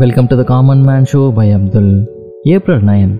Welcome to the common man show by Abdul April nine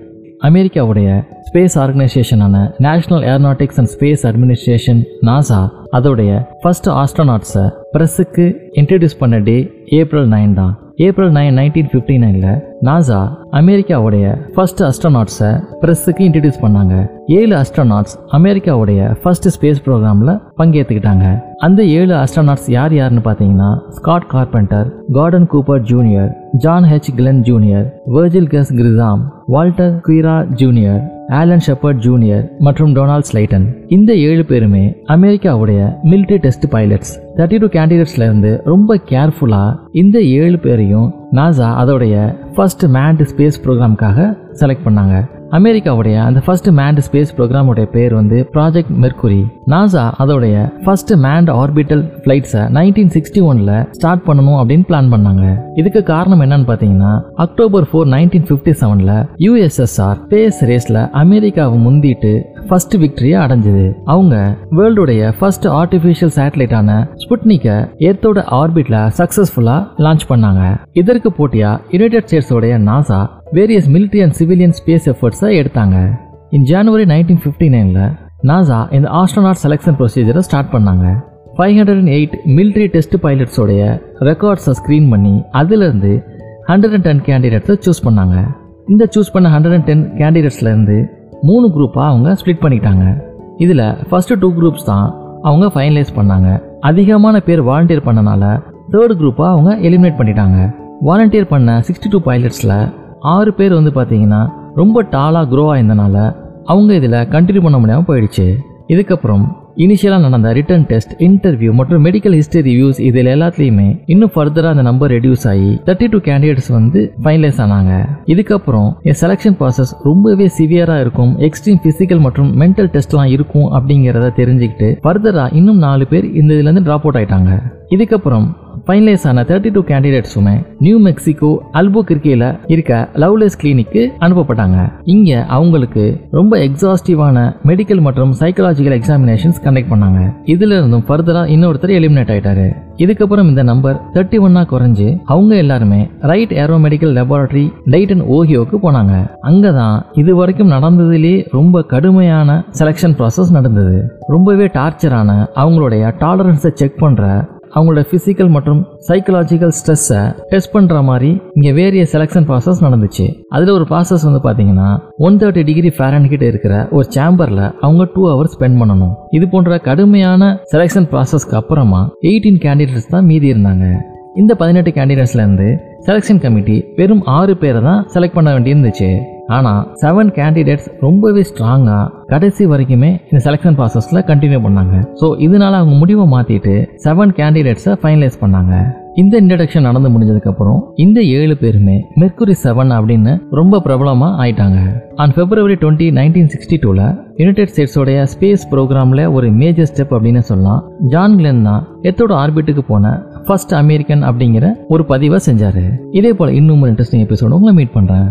அமெரிக்காவுடைய space ஆர்கனைசேஷனான National Aeronautics and Space Administration NASA அதோடைய first ஆஸ்ட்ரோநாட்ஸை ப்ரெஸ்ஸுக்கு introduce பண்ண day April nine தான். April nine nineteen fifty நைனில் NASA அமெரிக்காவுடைய first அஸ்ட்ரோநாட்ஸை ப்ரெஸ்ஸுக்கு இன்ட்ரடியூஸ் பண்ணாங்க. ஏழு அஸ்ட்ரோநாட்ஸ் அமெரிக்காவுடைய ஃபர்ஸ்ட் ஸ்பேஸ் ப்ரோக்ராமில் பங்கேற்றுக்கிட்டாங்க அந்த ஏழு அஸ்ட்ரோநாட்ஸ் யார் யாருன்னு பார்த்தீங்கன்னா Scott Carpenter Gordon Cooper Junior John H Glenn Junior Virgil Gus Grissom Walter Schirra Junior Alan Shepard Junior மற்றும் டொனால்ட் ஸ்லைட்டன் இந்த ஏழு பேருமே அமெரிக்காவுடைய military test pilots thirty two கேண்டிடேட்ஸ்ல இருந்து ரொம்ப கேர்ஃபுல்லா இந்த ஏழு பேரையும் நாசா அதோடைய ஃபர்ஸ்ட் மேண்ட் ஸ்பேஸ் ப்ரோக்ராம்காக செலக்ட் பண்ணாங்க. அமெரிக்காவுடைய அந்த ஃபர்ஸ்ட் மேண்ட் ஸ்பேஸ் ப்ரோக்ராமுடைய பேர் வந்து ப்ராஜெக்ட் மெர்குரி நாசா அதோடைய ஃபர்ஸ்ட் மேண்ட் ஆர்பிட்டல் ஃபிளைட்ஸை நைன்டீன் சிக்ஸ்டி ஒன்ல ஸ்டார்ட் பண்ணணும் அப்படின்னு பிளான் பண்ணாங்க. இதுக்கு காரணம் என்னன்னு பார்த்தீங்கன்னா அக்டோபர் ஃபோர் நைன்டீன் ஃபிஃப்டி செவனில் யூஎஸ்எஸ்ஆர் ஸ்பேஸ் ரேஸில் அமெரிக்காவை முந்திட்டு ஃபர்ஸ்ட் விக்டரியை அடைஞ்சது. அவங்க வேர்ல்டுடைய ஃபர்ஸ்ட் ஆர்டிஃபிஷியல் சேட்டலைட்டான ஸ்புட்னிக்கை ஏர்த்தோட ஆர்பிட்ல சக்சஸ்ஃபுல்லா லான்ச் பண்ணாங்க. இதற்கு போட்டியா United ஸ்டேட்ஸோடைய NASA various military and civilian space எஃபர்ட்ஸை எடுத்தாங்க. இன் ஜனவரி நைன்டீன் ஃபிஃப்டி நைனில் நாசா இந்த ஆஸ்ட்ரோநாட் செலெக்ஷன் ப்ரொசீஜரை ஸ்டார்ட் பண்ணாங்க. Five hundred and eight military test பைலட்ஸோடைய ரெக்கார்ட்ஸை ஸ்க்ரீன் பண்ணி அதிலிருந்து ஹண்ட்ரட் அண்ட் டென் கேண்டிடேட்ஸை சூஸ் பண்ணாங்க. இந்த சூஸ் பண்ண ஹண்ட்ரட் அண்ட் டென் கேண்டிடேட்ஸ்லேருந்து மூணு குரூப்பாக அவங்க ஸ்ப்ளிட் பண்ணிட்டாங்க இதில் ஃபஸ்ட்டு டூ குரூப்ஸ் தான் அவங்க ஃபைனலைஸ் பண்ணாங்க. அதிகமான பேர் வாலண்டியர் பண்ணனால தேர்ட் குரூப்பாக அவங்க எலிமினேட் பண்ணிட்டாங்க. வாலண்டியர் பண்ண சிக்ஸ்டி டூ பைலட்ஸில் ஆறு பேர் வந்து பார்த்தீங்கன்னா ரொம்ப டாலாக க்ரோ ஆயிருந்தனால அவங்க இதில் கண்டினியூ பண்ண முடியாமல் போயிடுச்சு. இதுக்கப்புறம் இனிஷியலாக நடந்த ரிட்டன் டெஸ்ட் இன்டர்வியூ மற்றும் மெடிக்கல் ஹிஸ்டரி ரிவ்யூஸ் இதில் எல்லாத்துலேயுமே இன்னும் ஃபர்தராக அந்த நம்பர் ரெடியூஸ் ஆகி தேர்ட்டி டூ கேண்டிடேட்ஸ் வந்து ஃபைனலைஸ் ஆனாங்க. இதுக்கப்புறம் என் செலெக்ஷன் ப்ராசஸ் ரொம்பவே சிவியராக இருக்கும். எக்ஸ்ட்ரீம் ஃபிசிக்கல் மற்றும் மென்டல் டெஸ்ட்லாம் இருக்கும் அப்படிங்கிறத தெரிஞ்சுக்கிட்டு ஃபர்தராக இன்னும் நாலு பேர் இந்த இதுலேருந்து ட்ராப் அவுட் ஆயிட்டாங்க. இதுக்கப்புறம் ஃபைனலைஸ் ஆன தேர்ட்டி டூ கேண்டிடேட்ஸுமே நியூ மெக்சிகோ அல்போ கிர்கேல இருக்க லவ்லெஸ் கிளினிக்கு அனுப்பப்பட்டாங்க. இங்க அவங்களுக்கு ரொம்ப எக்ஸாஸ்டிவான மெடிக்கல் மற்றும் சைக்கலாஜிக்கல் எக்ஸாமினேஷன்ஸ் கண்டக்ட் பண்ணாங்க. இதுல இருந்தும் ஃபர்தரா இன்னொருத்தர் எலிமினேட் ஆயிட்டாரு. இதுக்கப்புறம் இந்த நம்பர் தேர்ட்டி ஒன்னா குறைஞ்சு அவங்க எல்லாருமே Wright Aero Medical Laboratory Dayton ஓஹியோக்கு போனாங்க. அங்கதான் இது வரைக்கும் நடந்ததுலேயே ரொம்ப கடுமையான செலெக்ஷன் ப்ராசஸ் நடந்தது. ரொம்பவே டார்ச்சரான அவங்களுடைய டாலரன்ஸை செக் பண்ற அவங்களோட ஃபிசிக்கல் மற்றும் சைக்கலாஜிக்கல் ஸ்ட்ரெஸ்ஸை டெஸ்ட் பண்ணுற மாதிரி இங்கே வேரிய செலெக்ஷன் ப்ராசஸ் நடந்துச்சு. அதில் ஒரு ப்ராசஸ் வந்து பார்த்தீங்கன்னா ஒன் தேர்ட்டி டிகிரி ஃபேரன்கிட்ட இருக்கிற ஒரு சேம்பரில் அவங்க டூ ஹவர்ஸ் ஸ்பெண்ட் பண்ணணும். இது போன்ற கடுமையான செலெக்ஷன் ப்ராசஸ்க்கு அப்புறமா எயிட்டீன் கேண்டிடேட்ஸ் தான் மீதி இருந்தாங்க. இந்த பதினெட்டு கேண்டிடேட்ஸ்லேருந்து செலெக்ஷன் கமிட்டி வெறும் ஆறு பேரை தான் செலக்ட் பண்ண வேண்டியிருந்துச்சு. ஆனால் செவன் கேண்டிடேட்ஸ் ரொம்பவே ஸ்ட்ராங்காக கடைசி வரைக்குமே இந்த செலெக்ஷன் ப்ராசஸில் கண்டினியூ பண்ணாங்க. ஸோ இதனால் அவங்க முடிவை மாற்றிட்டு செவன் கேண்டிடேட்ஸை ஃபைனலைஸ் பண்ணாங்க. இந்த இன்ட்ரடக்ஷன் நடந்து முடிஞ்சதுக்கப்புறம் இந்த ஏழு பேருமே மெர்க்குரி செவன் அப்படின்னு ரொம்ப பிரபலமாக ஆயிட்டாங்க. On February twenty nineteen sixty டூவில் யுனைடெட் ஸ்டேட்ஸோடைய ஸ்பேஸ் ப்ரோக்ராமில் ஒரு மேஜர் ஸ்டெப் அப்படின்னு சொல்லலாம். ஜான் கிளென் தான் எத்தோட ஆர்பிட்டுக்கு போன ஃபர்ஸ்ட் அமெரிக்கன் அப்படிங்கிற ஒரு பதிவை செஞ்சார். இதே போல் இன்னும் ஒரு இன்ட்ரெஸ்டிங் எபிசோட உங்களை மீட் பண்ணுறேன்